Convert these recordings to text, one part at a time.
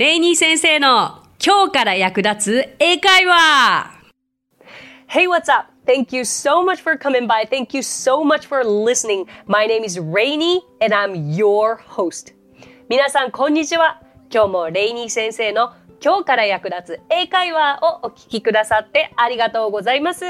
レイニー先生の今日から役立つ英会話 Hey, what's up? Thank you so much for coming by. Thank you so much for listening. My name is Rainy and I'm your host. 皆さん、こんにちは。今日もレイニー先生の今日から役立つ英会話をお聞きくださってありがとうございます。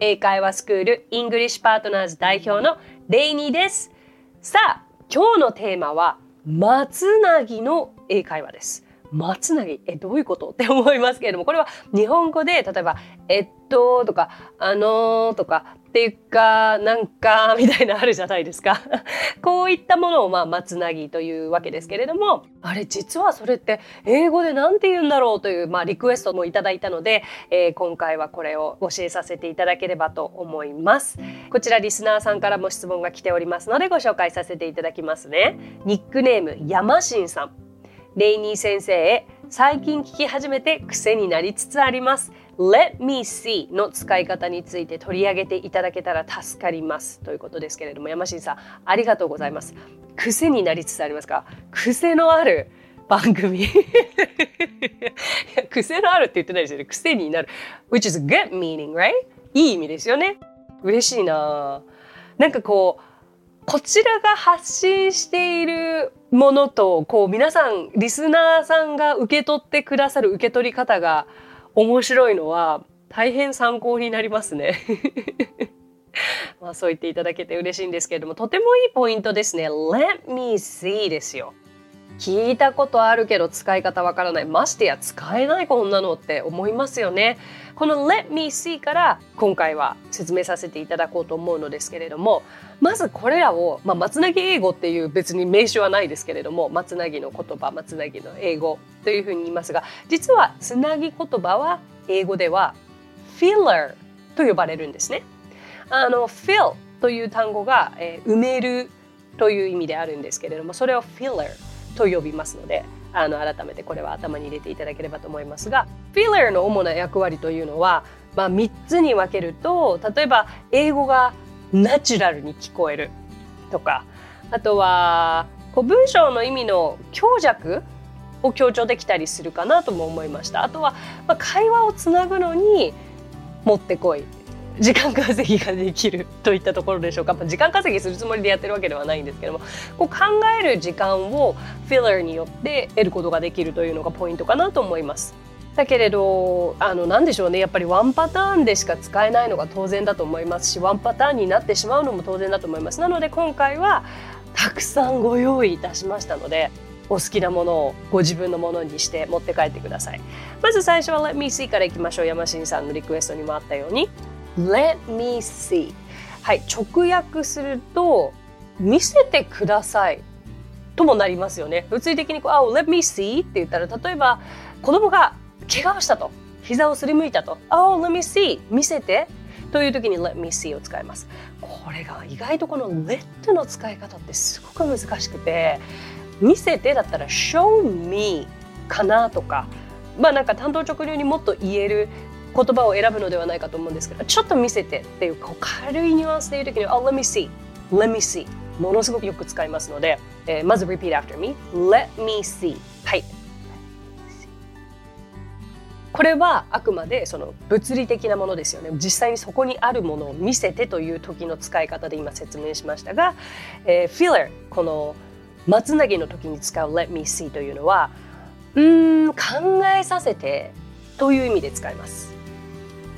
英会話スクール English Partners 代表のレイニーです。さあ、今日のテーマは松なぎの英会話です。松なぎえどういうこと？って思いますけれどもこれは日本語で例えば「えっと」とか「あのー」とか「っていうかなんか」みたいなあるじゃないですか。こういったものをまあ松なぎというわけですけれどもあれ実はそれって英語で何て言うんだろうという、まあ、リクエストもいただいたので、えー、今回はこれを教えさせていただければと思います。こちらリスナーさんからも質問が来ておりますのでご紹介させていただきますね。ニックネーム山新さん。レイニー先生へ最近聞き始めて癖になりつつあります。Let me see の使い方について取り上げていただけたら助かりますということですけれども山新さんありがとうございます。癖になりつつありますか？癖のある 番組。癖のあるって言ってないですよね。癖になる。Which is good meaning right? いい意味ですよね。嬉しいな。なんかこうこちらが発信しているものとこう皆さんリスナーさんが受け取ってくださる受け取り方が面白いのは大変参考になりますね。まあそう言っていただけて嬉しいんですけれどもとてもいいポイントですね。Let me see ですよ。聞いたことあるけど使い方わからないましてや使えないこんなのって思いますよねこの Let me see から今回は説明させていただこうと思うのですけれどもまずこれらを、まあ、松なぎ英語っていう別に名詞はないですけれども松なぎの言葉松なぎの英語というふうに言いますが実はつなぎ言葉は英語では filler と呼ばれるんですね。あの fill という単語が、えー、埋めるという意味であるんですけれどもそれを filler と呼びますのであの改めてこれは頭に入れていただければと思いますがフィラーの主な役割というのは、まあ、3つに分けると例えば英語がナチュラルに聞こえるとかあとはこう文章の意味の強弱を強調できたりするかなとも思いました。あとは、まあ、会話をつなぐのにもってこい時間稼ぎができるといったところでしょうか。時間稼ぎするつもりでやってるわけではないんですけどもこう考える時間をフィラーによって得ることができるというのがポイントかなと思います。だけれどあの何でしょうね。やっぱりワンパターンでしか使えないのが当然だと思いますしワンパターンになってしまうのも当然だと思います。なので今回はたくさんご用意いたしましたのでお好きなものをご自分のものにして持って帰ってください。まず最初は Let me see からいきましょう。山新さんのリクエストにもあったように Let me see. はい直訳すると見せてください。ともなりますよね。物理的にこう「oh, Let me see」って言ったら例えば子供が怪我をしたと。膝をすりむいたと「Oh, let me see」見せて。という時に Let me see を使います。これが意外とこの Let の使い方ってすごく難しくて見せてだったら Show me かなとか。まあなんか単刀直入にもっと言える言葉を選ぶのではないかと思うんですけどちょっと見せてっていうこう軽いニュアンスで言う時に「Oh, let me see」「Let me see」ものすごくよく使いますので、えー、まず repeat after me. Let me see. はい。これはあくまでその物理的なものですよね。実際にそこにあるものを見せてという時の使い方で今説明しましたが、えー、filler この松なぎの時に使う let me see というのはうん考えさせてという意味で使います。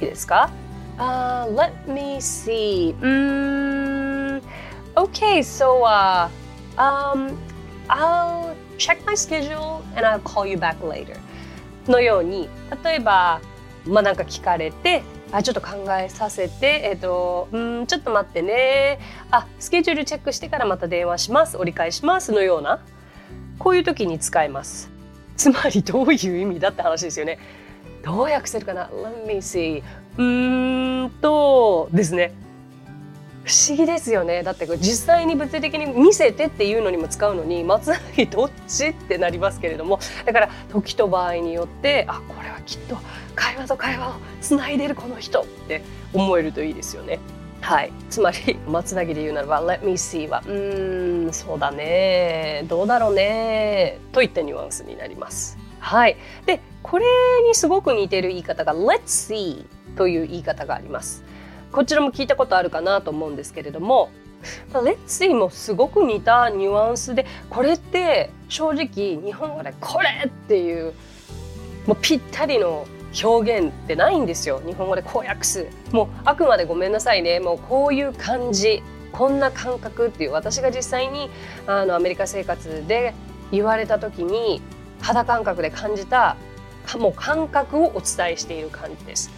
いいですか、uh, Let me see. Mm, okay, so uh, um, I'll check my schedule and I'll call you back later. のように例えば、まあ、なんか聞かれてあちょっと考えさせて、えっ、ー、と、うん、ちょっと待ってね。あ、スケジュールチェックしてからまた電話します。折り返します。のような、こういう時に使います。つまりどういう意味だって話ですよね。どう訳せるかな ?Let me see うーんとですね。不思議ですよね。だってこれ実際に物理的に見せてっていうのにも使うのに松崎どっち？ってなりますけれども。だから時と場合によってあこれはきっと会話と会話をつないでるこの人って思えるといいですよね。はい、つまり松崎で言うならば「Let me see は」うんそうだね。どうだろうね。といったニュアンスになります。はい。で、これにすごく似てる言い方が Let's see という言い方があります。こちらも聞いたことあるかなと思うんですけれども、Let's see もすごく似たニュアンスで、これって正直日本語でこれっていうもうぴったりの表現ってないんですよ。日本語でこう訳す。もうあくまでごめんなさいね。もうこういう感じ。こんな感覚っていう私が実際にあのアメリカ生活で言われた時に肌感覚で感じたもう感覚をお伝えしている感じです。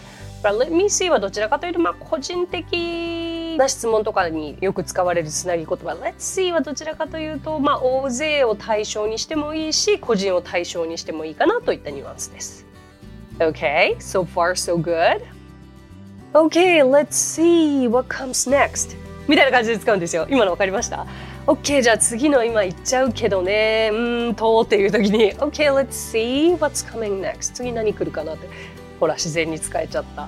Let me see はどちらかというと、まあ、個人的な質問とかによく使われるつなぎ言葉 Let's see はどちらかというと、まあ、大勢を対象にしてもいいし個人を対象にしてもいいかなといったニュアンスです。Okay, so far so good. Okay, let's see what comes next. みたいな感じで使うんですよ。今の分かりました？OK じゃあ次の今言っちゃうけどね。うんとっていう時に OK let's see what's coming next 次何来るかなって。ほら自然に使えちゃった。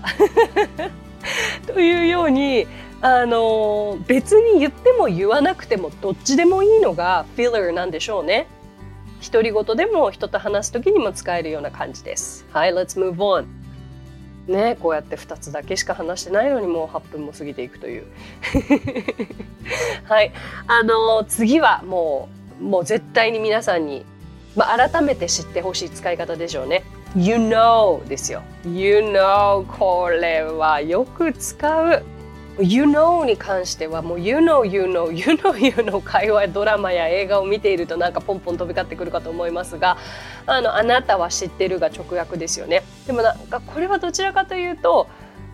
というようにあの別に言っても言わなくてもどっちでもいいのが filler なんでしょうね。独り言でも人と話す時にも使えるような感じです。はい let's move on ねこうやって2つだけしか話してないのにもう8分も過ぎていくという。はい。あの次はもうもう絶対に皆さんに、まあ、改めて知ってほしい使い方でしょうね。You know ですよ。You know これはよく使う You know に関してはもう You know, You know, You know, You know 会話ドラマや映画を見ているとなんかポンポン飛び交ってくるかと思いますがあのあなたは知ってるが直訳ですよねでもなんかこれはどちらかというと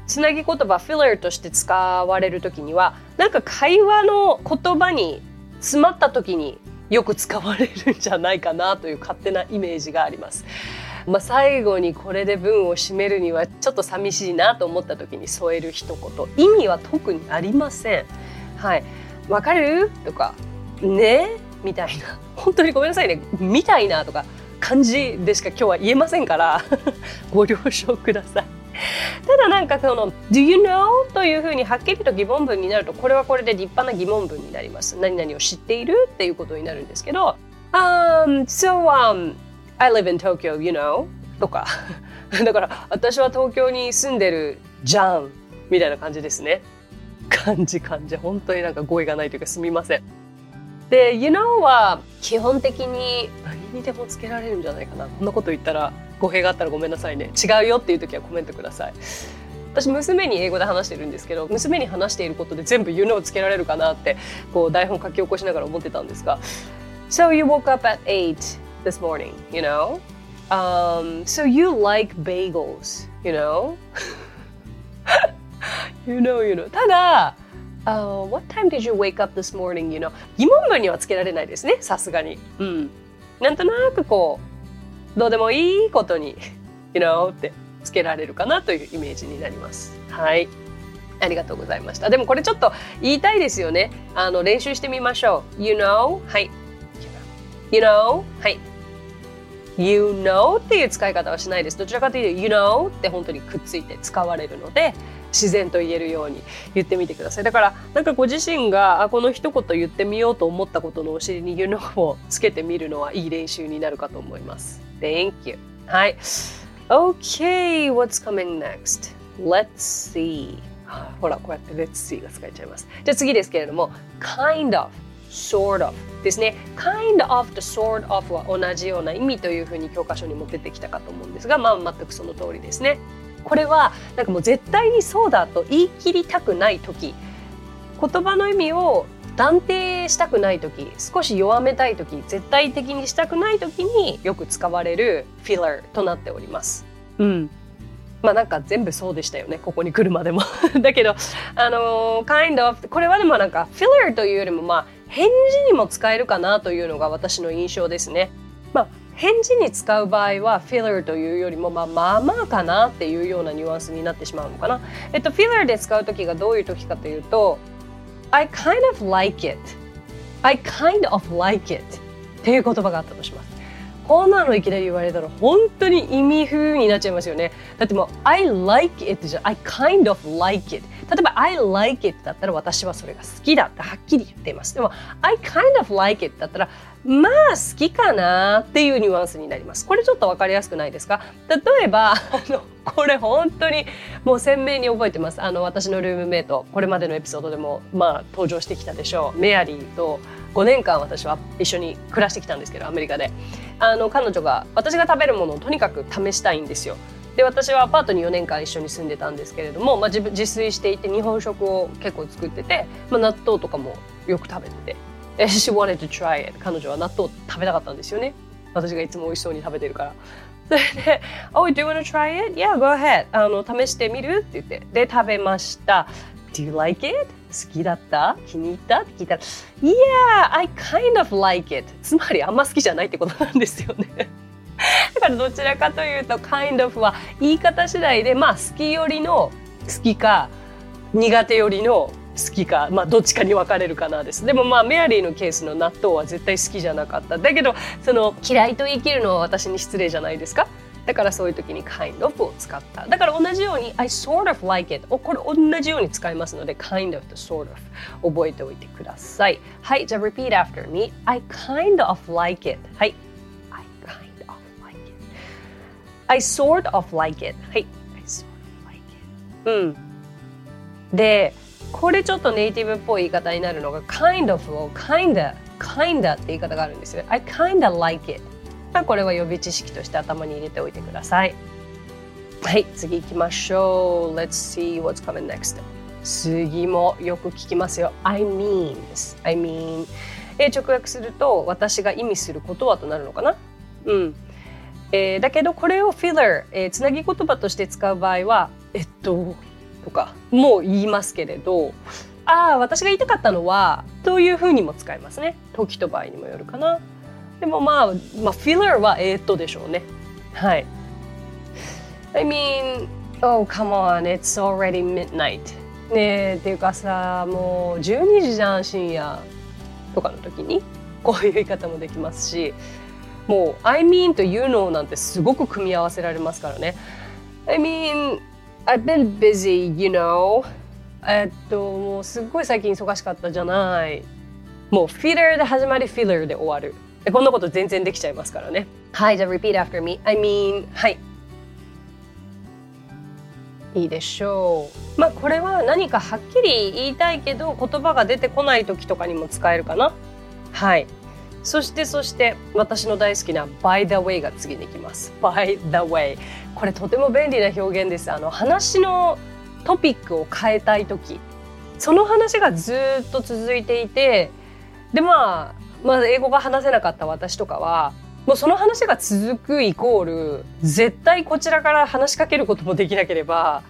つなぎ言葉フィラーとして使われる時にはなんか会話の言葉に詰まった時によく使われるんじゃないかなという勝手なイメージがあります。まあ、最後にこれで文を締めるにはちょっと寂しいなと思った時に添える一言意味は特にありません。はい、わかる？とかねみたいな本当にごめんなさいねみたいなとか感じでしか今日は言えませんから ご了承ください。ただなんかその「Do you know?」というふうにはっきりと疑問文になるとこれはこれで立派な疑問文になります。何々を知っている？っていうことになるんですけど「Um, so um, I live in Tokyo, you know? とか だから私は東京に住んでるじゃんみたいな感じですね。感じ感じ本当になんか語彙がないというかすみません。で、you know は基本的に何にでもつけられるんじゃないかな。こんなこと言ったら語弊があったらごめんなさいね。違うよっていう時はコメントください。私娘に英語で話してるんですけど娘に話していることで全部「you know」つけられるかなってこう台本書き起こしながら思ってたんですが「So you woke up at 8 this morning, you know? Um, so you like bagels, you know? you know, you know. ただ、uh, What time did you wake up this morning, you know? 疑問文にはつけられないですね、さすがに。うん。なんとなくこう、どうでもいいことに、you know ってつけられるかなというイメージになります。はい。ありがとうございました。でもこれちょっと言いたいですよね。あの練習してみましょう。You know? はい。You know? はい。You know っていう使い方はしないです。どちらかというと You know って本当にくっついて使われるので自然と言えるように言ってみてください。だからなんかご自身があこの一言言ってみようと思ったことのお尻に You know をつけてみるのはいい練習になるかと思います。Thank you. はい。Okay, what's coming next? Let's see. ほらこうやって Let's see が使えちゃいます。じゃあ次ですけれども Kind of sort of ですね。kind of と sort of は同じような意味というふうに教科書にも出てきたかと思うんですがまあ全くその通りですね。これはなんかもう絶対にそうだと言い切りたくない時。言葉の意味を断定したくない時。少し弱めたい時。絶対的にしたくない時によく使われるフィラーとなっております。うん。まあなんか全部そうでしたよね。ここに来るまでも。だけどあのー、kind of これはでもなんかフィラーというよりもまあ返事にも使えるかなというのが私の印象ですね。まあ、返事に使う場合は filler というよりも、まあ、まあまあかなっていうようなニュアンスになってしまうのかな。えっと、filler で使う時がどういう時かというと I kind of like it I kind of like it っていう言葉があったとします。こんなのいきなり言われたら本当に意味不になっちゃいますよね。だってもう I like it じゃ I kind of like it 例えば I like it だったら私はそれが好きだってはっきり言っています。でも I kind of like it だったらまあ好きかなっていうニュアンスになります。これちょっと分かりやすくないですか？例えば あのこれ本当にもう鮮明に覚えてます。あの私のルームメイトこれまでのエピソードでもまあ登場してきたでしょう。メアリーと5年間私は一緒に暮らしてきたんですけどアメリカで。あの彼女が私が食べるものをとにかく試したいんですよ。で私はアパートに4年間一緒に住んでたんですけれども、まあ、自分自炊していて日本食を結構作ってて、まあ、納豆とかもよく食べてて。She wanted to try it 彼女は納豆食べたかったんですよね私がいつも美味しそうに食べてるからそれで「Oh, do you want to try it? Yeah, go ahead あの試してみる?」って言ってで食べました「Do you like it? 好きだった？気に入った?」って聞いたら「Yeah, I kind of like it」つまりあんま好きじゃないってことなんですよねだからどちらかというと kind of は言い方次第でまあ好きよりの好きか苦手よりの好きか、まあ、どっちかに分かれるかなです。でもまあメアリーのケースの納豆は絶対好きじゃなかった。だけどその嫌いと言い切るのは私に失礼じゃないですか。だからそういう時に kind of を使った。だから同じように I sort of like it これ同じように使いますので kind of と sort of 覚えておいてください。はいじゃあ repeat after me I kind of like it はい。I kind of like it I sort of like it はい。I sort of like it うん。でこれちょっとネイティブっぽい言い方になるのが kind of を kinda kinda って言い方があるんですよ。I kinda like it. まあこれは予備知識として頭に入れておいてください。はい次行きましょう。Let's see what's coming next. 次もよく聞きますよ。I mean です I mean. え直訳すると私が意味することはとなるのかな？うん。えー、だけどこれを filler、えー、つなぎ言葉として使う場合はえっととかも言いますけれどああ私が言いたかったのはというふうにも使いますね。時と場合にもよるかな。でもまあ、まあ、filler はえ、っとでしょうね。はい。I mean oh come on it's already midnight. ねえっていうかさもう12時じゃん深夜とかの時にこういう言い方もできますしもう I mean と you know なんてすごく組み合わせられますからね。I mean I've been busy, you know. えっと、もうすっごい最近忙しかったじゃない。もうフィラーで始まりフィラーで終わる。こんなこと全然できちゃいますからね。はい、じゃあ repeat after me. I mean, はい。いいでしょう。まあこれは何かはっきり言いたいけど言葉が出てこない時とかにも使えるかな。はい。そしてそして私の大好きな by the way が次に来ます。by the way。これとても便利な表現です。あの話のトピックを変えたい時、その話がずっと続いていて、でまあまあ英語が話せなかった私とかは。もうその話が続くイコール絶対こちらから話しかけることもできなければ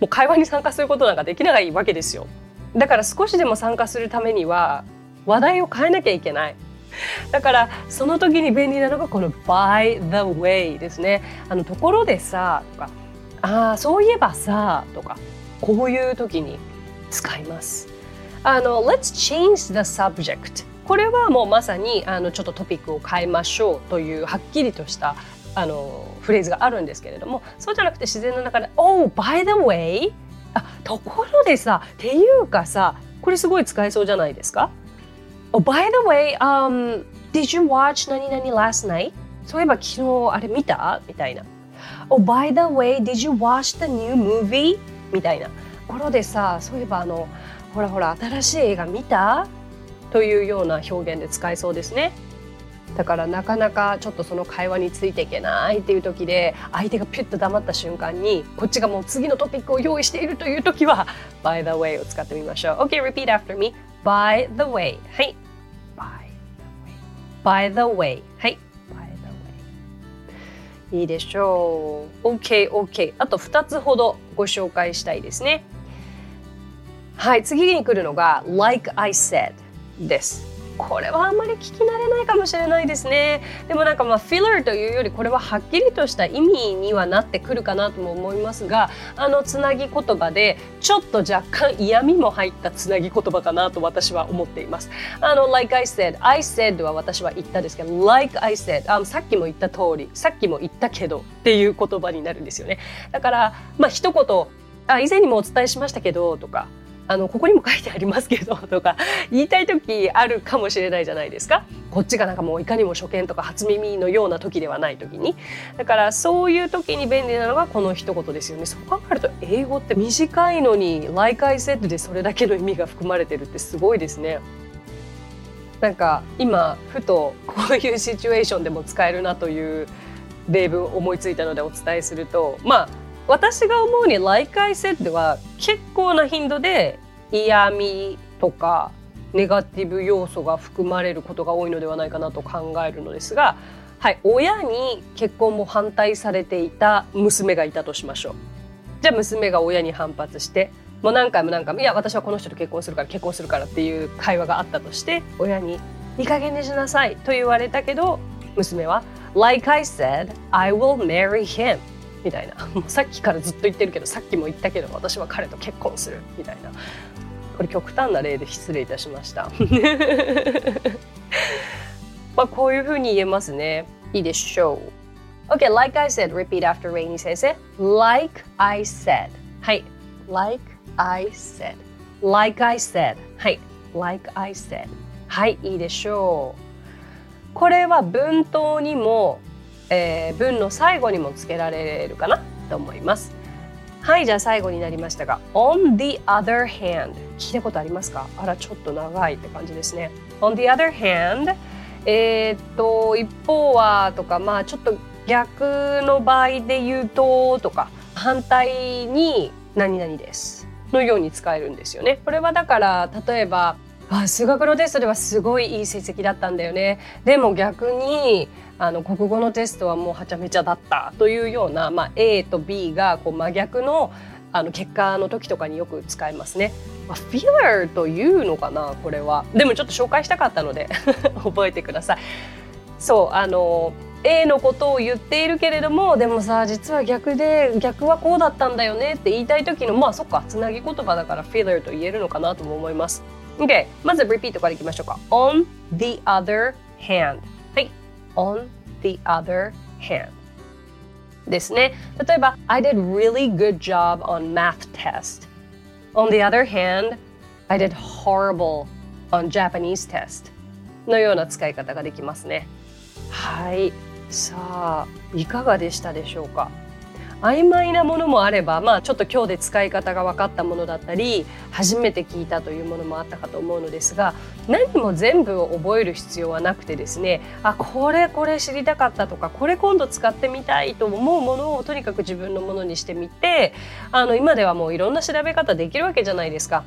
もう会話に参加することなんかできないわけですよだから少しでも参加するためには話題を変えなきゃいけない だからその時に便利なのがこの by the way ですね。あのところでさとか、ああそういえばさとかこういう時に使います。あの Let's change the subject これはもうまさにあのちょっとトピックを変えましょうというはっきりとしたあのフレーズがあるんですけれどもそうじゃなくて自然の中で「Oh by the way」あところでさっていうかさこれすごい使えそうじゃないですか？Oh, by the way, um, did you watch 何々 last night? そういえば昨日あれ見た？みたいな。Oh, by the way, did you watch the new movie? みたいな。ところでさ、そういえばあの、ほらほら、新しい映画見た？というような表現で使えそうですね。だからなかなかちょっとその会話についていけないっていう時で相手がピュッと黙った瞬間にこっちがもう次のトピックを用意しているという時は by the way を使ってみましょう。OK, repeat after me. By the way はい by the way by the way はい by the way いいでしょう OK OK あと2つほどご紹介したいですねはい次に来るのが like I said ですこれはあんまり聞き慣れないかもしれないですね。でもなんかまあ filler というよりこれははっきりとした意味にはなってくるかなとも思いますがあのつなぎ言葉でちょっと若干嫌味も入ったつなぎ言葉かなと私は思っています。あの like I said I said は私は言ったですけど like I said あさっきも言った通りさっきも言ったけどっていう言葉になるんですよね。だからまあ一言あ以前にもお伝えしましたけどとかあのここにも書いてありますけど とか言いたい時あるかもしれないじゃないですか。こっちがなんかもういかにも初見とか初耳のような時ではない時に。だからそういう時に便利なのがこの一言ですよね。そう考えると英語って短いのに「Like I said」でそれだけの意味が含まれてるってすごいですね。なんか今ふとこういうシチュエーションでも使えるなという例文思いついたのでお伝えするとまあ私が思うに「Like I said」は結構な頻度で嫌味とかネガティブ要素が含まれることが多いのではないかなと考えるのですが、はい、親に結婚も反対されていた娘がいたとしましょう。じゃあ娘が親に反発してもう何回も何回も「いや私はこの人と結婚するから結婚するから」っていう会話があったとして親に「いい加減にしなさい」と言われたけど娘は「Like I said, I will marry him」みたいな。さっきからずっと言ってるけどさっきも言ったけど私は彼と結婚するみたいな。これ極端な例で失礼いたしました。まあこういうふうに言えますね。いいでしょう。OK like I said repeat after Rainy 先生 like I said. はい。Like I said. Like I said. はい。Like I said. はいいいでしょう。これは文頭にもえー、文の最後にもつけられるかなと思います。はいじゃあ最後になりましたが On the other hand 聞いたことありますか？あらちょっと長いって感じですね。On the other hand えー、っと一方はとかまあちょっと逆の場合で言うととか反対に何々ですのように使えるんですよね。これはだから例えばあ数学のテストではすごいいい成績だったんだよねでも逆にあの国語のテストはもうはちゃめちゃだったというような、まあ、A と B がこう真逆のあの結果の時とかによく使いますね。まあ、フィラーというのかなこれは。でもちょっと紹介したかったので 覚えてください。そうあの A のことを言っているけれどもでもさ実は逆で逆はこうだったんだよねって言いたい時のまあそっかつなぎ言葉だからフィラーと言えるのかなとも思います。OK まず repeat からいきましょうか on the other hand はい on the other hand ですね例えば I did really good job on math test on the other hand I did horrible on Japanese test のような使い方ができますねはいさあいかがでしたでしょうか曖昧なものもあれば、まあ、ちょっと今日で使い方が分かったものだったり初めて聞いたというものもあったかと思うのですが何も全部を覚える必要はなくてですねあこれこれ知りたかったとかこれ今度使ってみたいと思うものをとにかく自分のものにしてみてあの今ではもういろんな調べ方できるわけじゃないですか。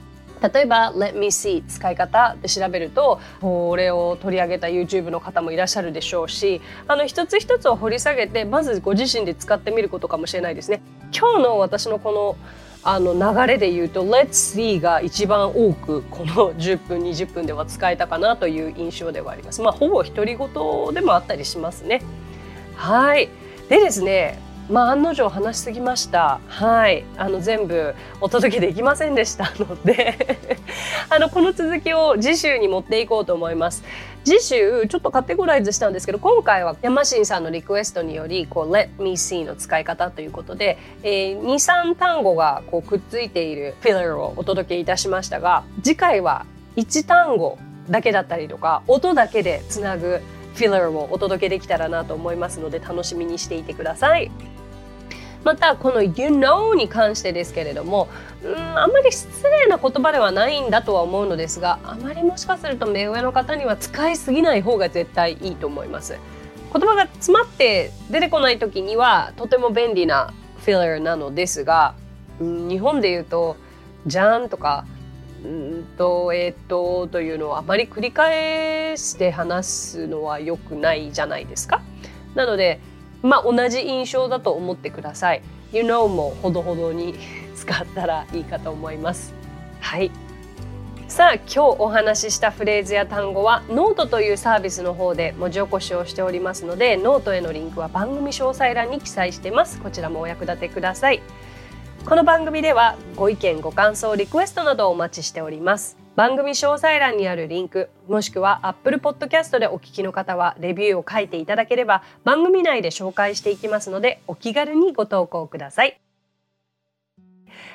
例えば「Let me see」使い方で調べるとこれを取り上げた YouTube の方もいらっしゃるでしょうしあの一つ一つを掘り下げてまずご自身で使ってみることかもしれないですね。今日の私のこのあの流れで言うと「Let's see」が一番多くこの 10分20分では使えたかなという印象ではあります。まあほぼ独り言でもあったりしますね。はいでですねまあ、案の定話しすぎました。はい。あの全部お届けできませんでしたので。あのこの続きを次週に持っていこうと思います。次週ちょっとカテゴライズしたんですけど今回は山新さんのリクエストによりこう Let me see の使い方ということで、えー、23単語がこうくっついているフィラーをお届けいたしましたが次回は1単語だけだったりとか音だけでつなぐフィラーをお届けできたらなと思いますので楽しみにしていてください。またこの You know に関してですけれどもうんあんまり失礼な言葉ではないんだとは思うのですがあまりもしかすると目上の方には使いすぎない方が絶対いいと思います。言葉が詰まって出てこない時にはとても便利なフィラーなのですが、うん、日本で言うと「じゃん」とか「うんとえっ、ー、と」というのをあまり繰り返して話すのは良くないじゃないですか。なのでまあ同じ印象だと思ってください。You know もほどほどに使ったらいいかと思います。はい。さあ今日お話ししたフレーズや単語はノートというサービスの方で文字起こしをしておりますのでノートへのリンクは番組詳細欄に記載してますこちらもお役立てくださいこの番組ではご意見ご感想リクエストなどをお待ちしております。番組詳細欄にあるリンクもしくは Apple Podcast でお聞きの方はレビューを書いていただければ番組内で紹介していきますのでお気軽にご投稿ください。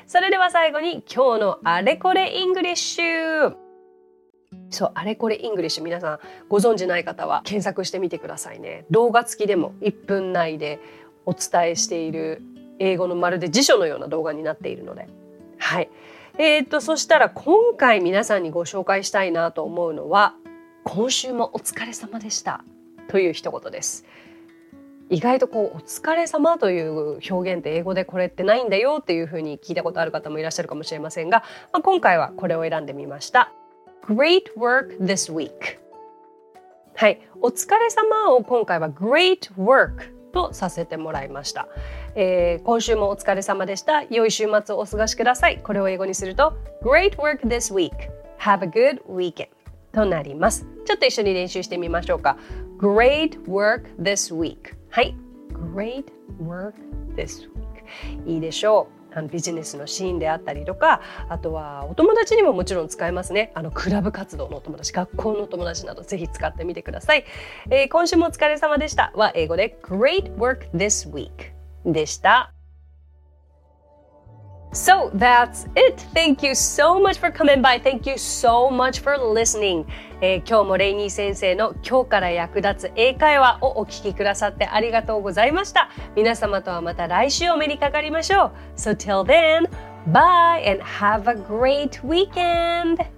それでは最後に今日のあれこれ English。そうあれこれ English。皆さんご存知ない方は検索してみてくださいね。動画付きでも1分内でお伝えしている英語のまるで辞書のような動画になっているので。はい。えー、っとそしたら今回皆さんにご紹介したいなと思うのは今週もお疲れ様でした。という一言です。意外とこう「お疲れ様という表現って英語でこれってないんだよっていうふうに聞いたことある方もいらっしゃるかもしれませんが、まあ、今回はこれを選んでみました。Great work this week. はい、お疲れ様を今回は Great work とさせてもらいました、えー、今週もお疲れ様でした。良い週末をお過ごしください。これを英語にすると Great work this week. Have a good weekend. となります。ちょっと一緒に練習してみましょうか。Great work this week. はい。Great work this week. いいでしょう。あのビジネスのシーンであったりとかあとはお友達にももちろん使えますね。あのクラブ活動のお友達学校のお友達などぜひ使ってみてください、えー、今週もお疲れ様でした。は英語で Great work this week. でした So that's it. Thank you so much for coming by. Thank you so much for listening. えー、今日もレイニー先生の今日から役立つ英会話をお聞きくださってありがとうございました。皆様とはまた来週お目にかかりましょう。So till then, bye and have a great weekend!